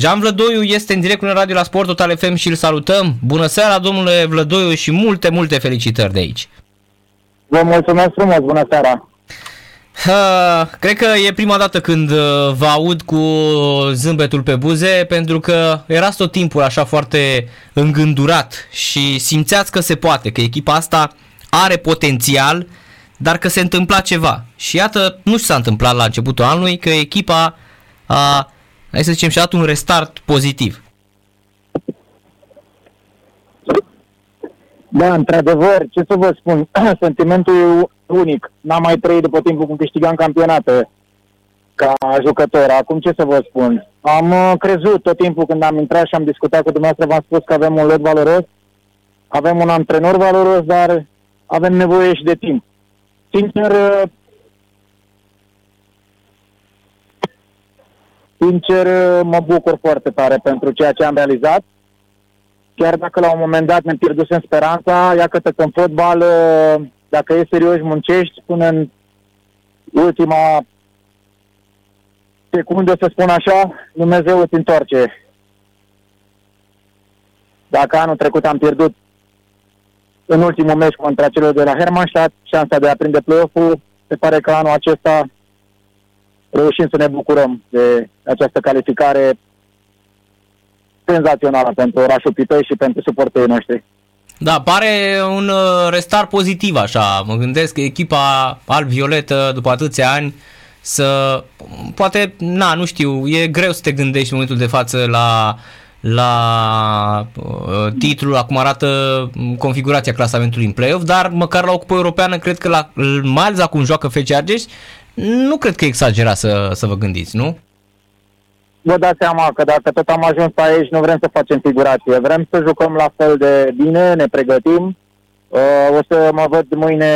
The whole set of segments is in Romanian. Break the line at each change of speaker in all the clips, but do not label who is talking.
Jean Vlădoiu este în direct cu Radio la Sport Total FM și îl salutăm. Bună seara, domnule Vlădoiu, și multe, multe felicitări de aici.
Vă mulțumesc frumos, bună seara.
Uh, cred că e prima dată când uh, vă aud cu zâmbetul pe buze, pentru că erați tot timpul așa foarte îngândurat și simțeați că se poate, că echipa asta are potențial, dar că se întâmpla ceva. Și iată, nu s-a întâmplat la începutul anului, că echipa a, hai să zicem, și-a dat un restart pozitiv.
Da, într-adevăr, ce să vă spun, sentimentul e unic. N-am mai trăit după timpul cum câștigam campionate ca jucător. Acum ce să vă spun? Am uh, crezut tot timpul când am intrat și am discutat cu dumneavoastră, v-am spus că avem un lot valoros, avem un antrenor valoros, dar avem nevoie și de timp. Sincer, sincer, uh, mă bucur foarte tare pentru ceea ce am realizat chiar dacă la un moment dat ne pierdusem speranța, ia că în fotbal, uh, dacă e serios, muncești până în ultima secundă, să spun așa, Dumnezeu îți întoarce. Dacă anul trecut am pierdut în ultimul meci contra celor de la Hermannstadt, șansa de a prinde play-off-ul, se pare că anul acesta reușim să ne bucurăm de această calificare senzațională pentru orașul Pitești și pentru suporterii noștri.
Da, pare un uh, restart pozitiv așa. Mă gândesc că echipa alb-violetă după atâția ani să poate, na, nu știu, e greu să te gândești în momentul de față la la uh, titlul, acum arată configurația clasamentului în play-off, dar măcar la o cupă europeană, cred că la, mai ales acum joacă FC Argeș, nu cred că e exagerat să, să vă gândiți, nu?
vă dați seama că dacă tot am ajuns aici, nu vrem să facem figurație. Vrem să jucăm la fel de bine, ne pregătim. Uh, o să mă văd mâine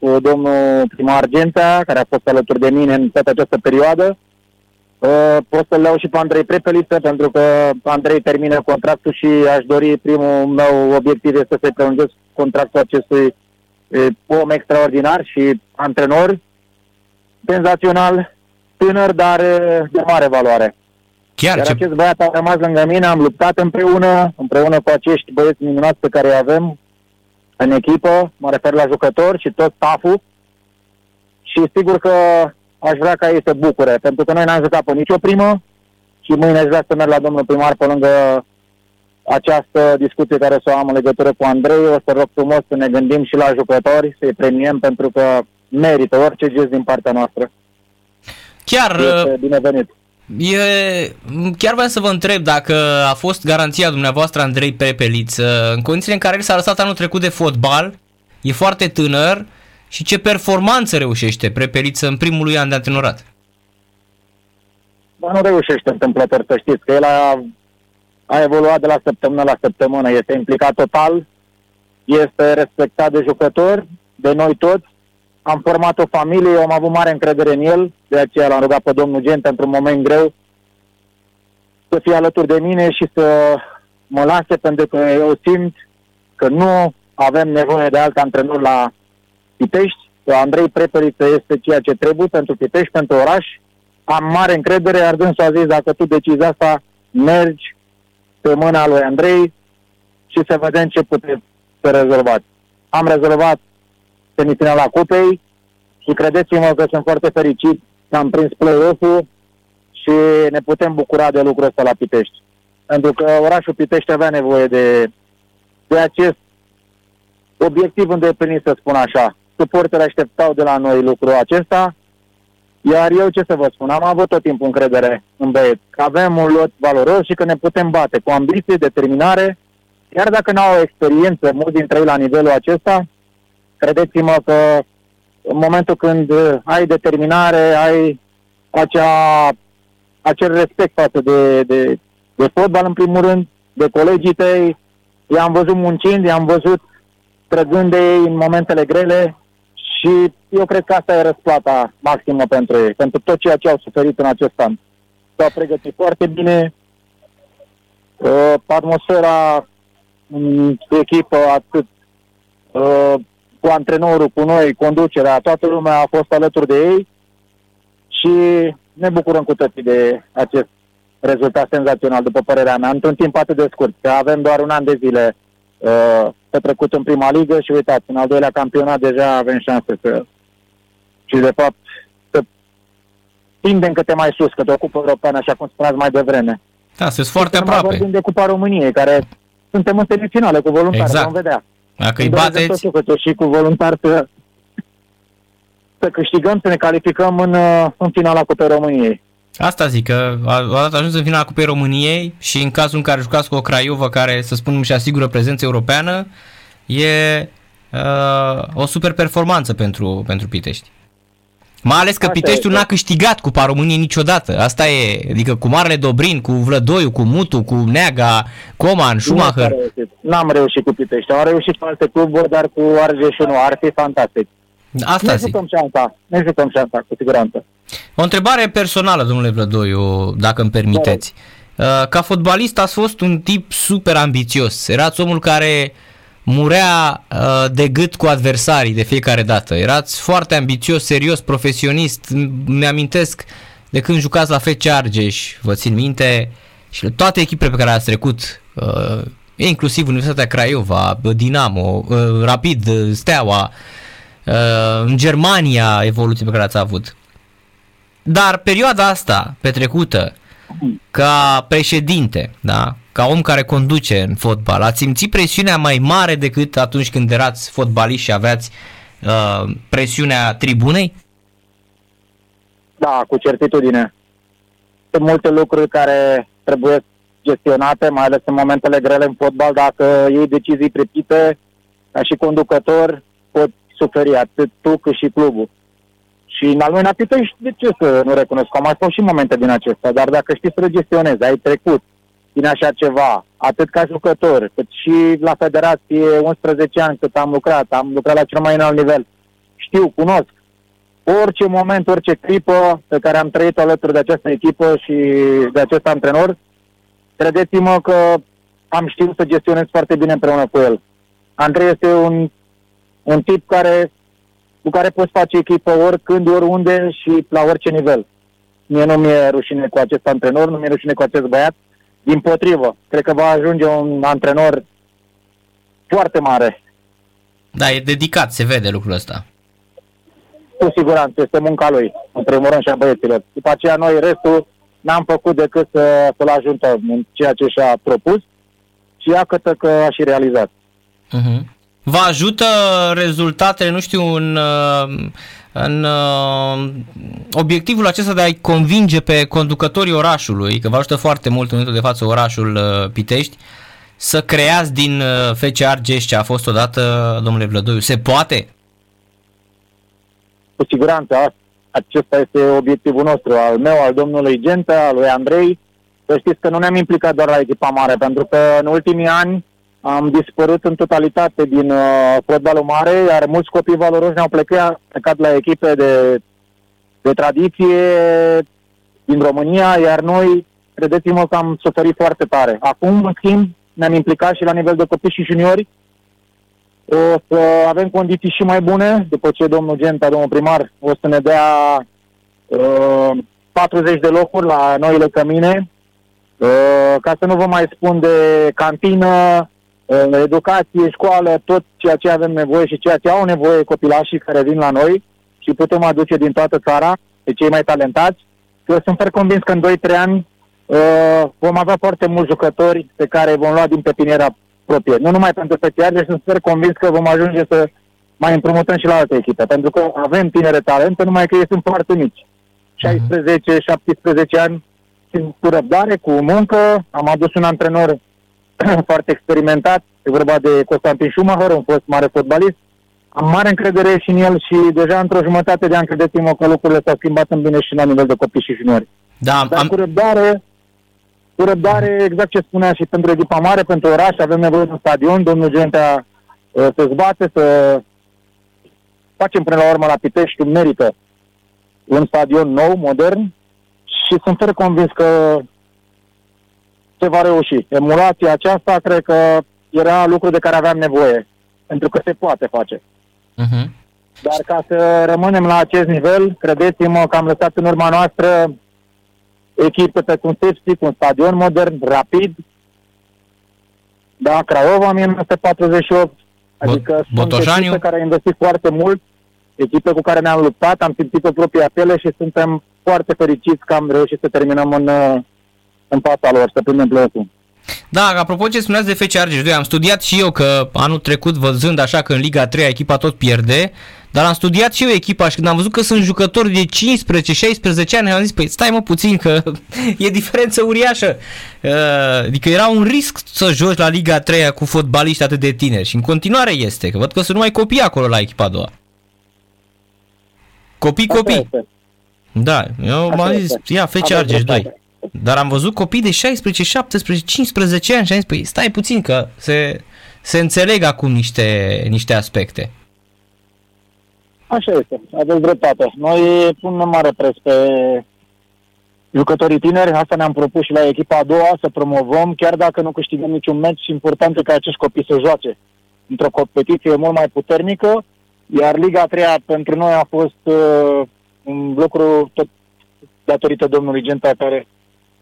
cu domnul primar Argenta, care a fost alături de mine în toată această perioadă. Uh, pot să-l iau și pe Andrei Prepeliță, pentru că Andrei termină contractul și aș dori, primul meu obiectiv este să-i prelungesc contractul acestui uh, om extraordinar și antrenor senzațional, tânăr, dar uh, de mare valoare.
Chiar
Iar
ce...
acest băiat a rămas lângă mine, am luptat împreună, împreună cu acești băieți minunați pe care îi avem în echipă, mă refer la jucători și tot staful. Și sigur că aș vrea ca ei să bucure, pentru că noi n-am jucat pe nicio primă și mâine aș vrea să merg la domnul primar pe lângă această discuție care să o am în legătură cu Andrei. O să rog frumos să ne gândim și la jucători, să-i premiem pentru că merită orice gest din partea noastră.
Chiar...
Este binevenit.
E, chiar vreau să vă întreb dacă a fost garanția dumneavoastră Andrei Prepeliță în condițiile în care el s-a lăsat anul trecut de fotbal, e foarte tânăr și ce performanță reușește Prepeliță în primul lui an de antrenorat?
Bă, nu reușește întâmplător, să știți, că el a, a evoluat de la săptămână la săptămână, este implicat total, este respectat de jucători, de noi toți, am format o familie, am avut mare încredere în el, de aceea l-am rugat pe domnul Gen pentru un moment greu să fie alături de mine și să mă lase, pentru că eu simt că nu avem nevoie de alt antrenor la Pitești, că Andrei Prepeliță este ceea ce trebuie pentru Pitești, pentru oraș. Am mare încredere, iar dânsul a zis, dacă tu decizi asta, mergi pe mâna lui Andrei și să vedem ce puteți să rezolvați. Am rezolvat semifinala cupei și credeți-mă că sunt foarte fericit că am prins play-off-ul și ne putem bucura de lucrul ăsta la Pitești. Pentru că orașul Pitești avea nevoie de, de acest obiectiv îndeplinit, să spun așa. Suportele așteptau de la noi lucrul acesta, iar eu ce să vă spun, am avut tot timpul încredere în băieți, că avem un lot valoros și că ne putem bate cu ambiție, determinare, chiar dacă n-au experiență mulți dintre ei la nivelul acesta, credeți-mă că în momentul când ai determinare, ai acea, acel respect față de, de, de fotbal în primul rând, de colegii tăi, i-am văzut muncind, i-am văzut trăgând de ei în momentele grele și eu cred că asta e răsplata maximă pentru ei, pentru tot ceea ce au suferit în acest an. S-au pregătit foarte bine, uh, atmosfera în echipă, atât uh, cu antrenorul, cu noi, conducerea, toată lumea a fost alături de ei și ne bucurăm cu toții de acest rezultat senzațional, după părerea mea, într-un timp atât de scurt. Că avem doar un an de zile uh, petrecut în prima ligă și uitați, în al doilea campionat deja avem șanse să... Și de fapt să tindem câte mai sus, câte o cupă europeană, așa cum spuneați mai devreme.
Da, sunt foarte aproape.
Vorbim de Cupa României, care suntem în semifinale cu voluntari, exact. vom vedea.
Dacă îi bateți...
Tot și cu voluntari să, să câștigăm, să ne calificăm în, în finala Cupei României.
Asta zic, că a ajuns în finala Cupei României și în cazul în care jucați cu o Craiova care, să spunem, și asigură prezență europeană, e uh, o super performanță pentru, pentru Pitești. Mai ales că Asta Piteștiul n-a câștigat Cupa României niciodată. Asta e, adică cu Marele Dobrin, cu Vlădoiu, cu Mutu, cu Neaga, Coman, Schumacher.
N-am reușit cu Pitești. Am reușit cu alte cluburi, dar cu Argeș nu. Ar fi fantastic.
Asta ne zic.
jucăm șansa. Ne jucăm șansa, cu siguranță.
O întrebare personală, domnule Vlădoiu, dacă îmi permiteți. Da. Ca fotbalist ați fost un tip super ambițios. Erați omul care murea uh, de gât cu adversarii de fiecare dată. Erați foarte ambițios, serios, profesionist. Mi-amintesc de când jucați la FC Argeș, vă țin minte, și toate echipele pe care ați trecut, uh, inclusiv Universitatea Craiova, Dinamo, uh, Rapid, Steaua, uh, în Germania, evoluții pe care ați avut. Dar perioada asta petrecută ca președinte, da? Ca om care conduce în fotbal, ați simțit presiunea mai mare decât atunci când erați fotbalist și aveați uh, presiunea tribunei?
Da, cu certitudine. Sunt multe lucruri care trebuie gestionate, mai ales în momentele grele în fotbal, dacă iei decizii pripite, ca și conducător, pot suferi atât tu cât și clubul. Și în al doilea Pitești, de ce să nu recunosc? Am mai fost și momente din acestea, dar dacă știi să le gestionezi, ai trecut din așa ceva, atât ca jucător, cât și la federație 11 ani cât am lucrat, am lucrat la cel mai înalt nivel. Știu, cunosc. Orice moment, orice clipă pe care am trăit alături de această echipă și de acest antrenor, credeți-mă că am știut să gestionez foarte bine împreună cu el. Andrei este un, un tip care cu care poți face echipă oricând, oriunde și la orice nivel. Mie nu mi-e rușine cu acest antrenor, nu mi-e rușine cu acest băiat. Din potrivă, cred că va ajunge un antrenor foarte mare.
Da, e dedicat, se vede lucrul ăsta.
Cu siguranță, este munca lui, în primul rând și a băieților. După aceea noi restul n-am făcut decât să, să-l ajutăm în ceea ce și-a propus și iată că a și realizat.
Uh-huh. Vă ajută rezultatele, nu știu, în, uh, în uh, obiectivul acesta de a-i convinge pe conducătorii orașului, că vă ajută foarte mult în momentul de față orașul uh, Pitești, să creați din FC Argeș ce a fost odată, domnule Vlădoiu. Se poate?
Cu siguranță, acesta este obiectivul nostru, al meu, al domnului Genta, al lui Andrei. Să știți că nu ne-am implicat doar la echipa mare, pentru că în ultimii ani am dispărut în totalitate din uh, fotbalul mare, iar mulți copii valoroși ne-au plecat, plecat la echipe de, de tradiție din România, iar noi, credeți-mă că am suferit foarte tare. Acum, în schimb, ne-am implicat și la nivel de copii și juniori. O să avem condiții și mai bune, după ce domnul Genta, domnul primar, o să ne dea uh, 40 de locuri la noile cămine, Uh, ca să nu vă mai spun de cantină, educație, școală, tot ceea ce avem nevoie și ceea ce au nevoie copilașii care vin la noi și putem aduce din toată țara pe cei mai talentați. Eu sunt foarte convins că în 2-3 ani uh, vom avea foarte mulți jucători pe care vom lua din pepiniera proprie. Nu numai pentru special, deci sunt super convins că vom ajunge să mai împrumutăm și la alte echipe, pentru că avem tinere talente, numai că ei sunt foarte mici. 16-17 ani, cu răbdare, cu muncă, am adus un antrenor foarte experimentat, e vorba de Constantin Schumacher, un fost mare fotbalist. Am mare încredere și în el și deja într-o jumătate de an credeți-mă că lucrurile s-au schimbat în bine și la nivel de copii și juniori.
Da,
Dar am... cu răbdare, cu răbdare, exact ce spunea și pentru echipa mare, pentru oraș, avem nevoie de un stadion, domnul Gentea uh, să-ți bate, să facem până la urmă la Pitești, merită un stadion nou, modern și sunt foarte convins că se va reuși. Emulația aceasta cred că era lucru de care aveam nevoie, pentru că se poate face. Uh-huh. Dar ca să rămânem la acest nivel, credeți-mă că am lăsat în urma noastră echipe pe cum Stepsi, cu un stadion modern, rapid. Da, Craiova 1948. Adică
Botoșaniu.
sunt echipe care au investit foarte mult, echipe cu care ne-am luptat, am simțit o propria piele și suntem foarte fericiți că am reușit să terminăm în, uh, în fața lor, să prindem play
Da, apropo ce spuneați de FC Argeș 2, am studiat și eu că anul trecut, văzând așa că în Liga 3 echipa tot pierde, dar am studiat și eu echipa și când am văzut că sunt jucători de 15-16 ani, am zis, păi stai mă puțin că e diferență uriașă. Uh, adică era un risc să joci la Liga 3 cu fotbaliști atât de tineri și în continuare este, că văd că sunt numai copii acolo la echipa a doua. Copii, copii. Da, eu m-am zis, ia, FC Argeș 2. Dar am văzut copii de 16, 17, 15 ani și am zis, păi stai puțin că se, se înțeleg acum niște, niște aspecte.
Așa este, aveți dreptate. Noi punem mare preț pe jucătorii tineri, asta ne-am propus și la echipa a doua, să promovăm, chiar dacă nu câștigăm niciun meci, important e ca acești copii să joace într-o competiție mult mai puternică, iar Liga a treia pentru noi a fost uh, un lucru tot datorită domnului Genta care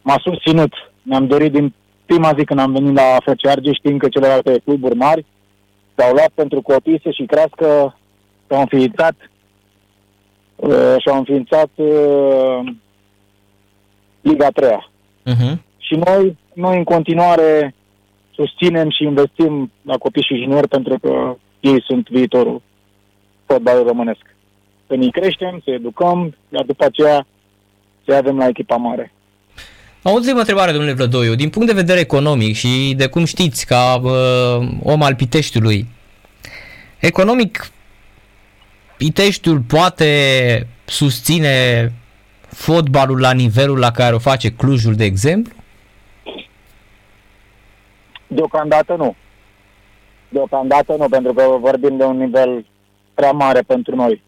m-a susținut. Ne-am dorit din prima zi când am venit la FC Arge, știind că celelalte cluburi mari s-au luat pentru copii să și crească, s-au înființat uh, și-au înființat uh, Liga 3
Uh-huh.
Și noi, noi în continuare susținem și investim la copii și juniori pentru că ei sunt viitorul fotbalului românesc. Să ne creștem, să educăm, iar după aceea să avem la echipa mare.
Am o întrebare, domnule Vlădoiu. Din punct de vedere economic și de cum știți, ca uh, om al Piteștiului, economic, Piteștiul poate susține fotbalul la nivelul la care o face Clujul, de exemplu?
Deocamdată nu. Deocamdată nu, pentru că vorbim de un nivel prea mare pentru noi.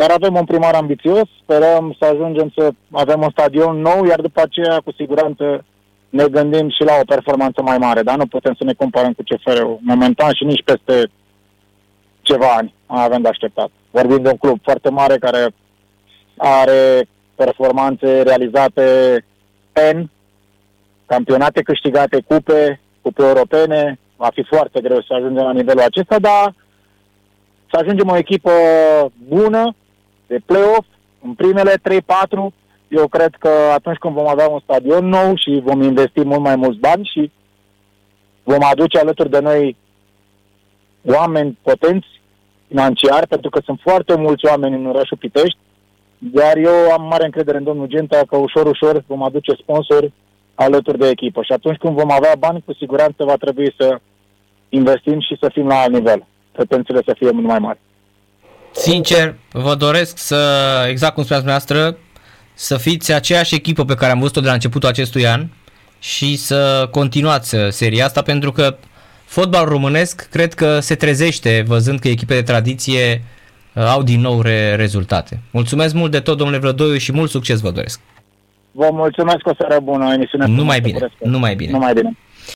Dar avem un primar ambițios, sperăm să ajungem să avem un stadion nou, iar după aceea, cu siguranță, ne gândim și la o performanță mai mare, dar nu putem să ne comparăm cu CFR-ul momentan și nici peste ceva ani avem de așteptat. Vorbim de un club foarte mare care are performanțe realizate în campionate câștigate, cupe, cupe europene. Va fi foarte greu să ajungem la nivelul acesta, dar să ajungem o echipă bună, de play-off, în primele 3-4, eu cred că atunci când vom avea un stadion nou și vom investi mult mai mulți bani și vom aduce alături de noi oameni potenți financiari, pentru că sunt foarte mulți oameni în orașul Pitești, dar eu am mare încredere în domnul Genta că ușor, ușor vom aduce sponsori alături de echipă și atunci când vom avea bani, cu siguranță va trebui să investim și să fim la alt nivel, pretențiile să fie mult mai mari.
Sincer, vă doresc să, exact cum spuneați dumneavoastră, să fiți aceeași echipă pe care am văzut-o de la începutul acestui an și să continuați seria asta pentru că fotbalul românesc cred că se trezește văzând că echipe de tradiție uh, au din nou re- rezultate. Mulțumesc mult de tot, domnule Vlădoiu, și mult succes vă doresc.
Vă mulțumesc, o seară bună, emisiune.
Numai bine, numai bine.
Numai bine.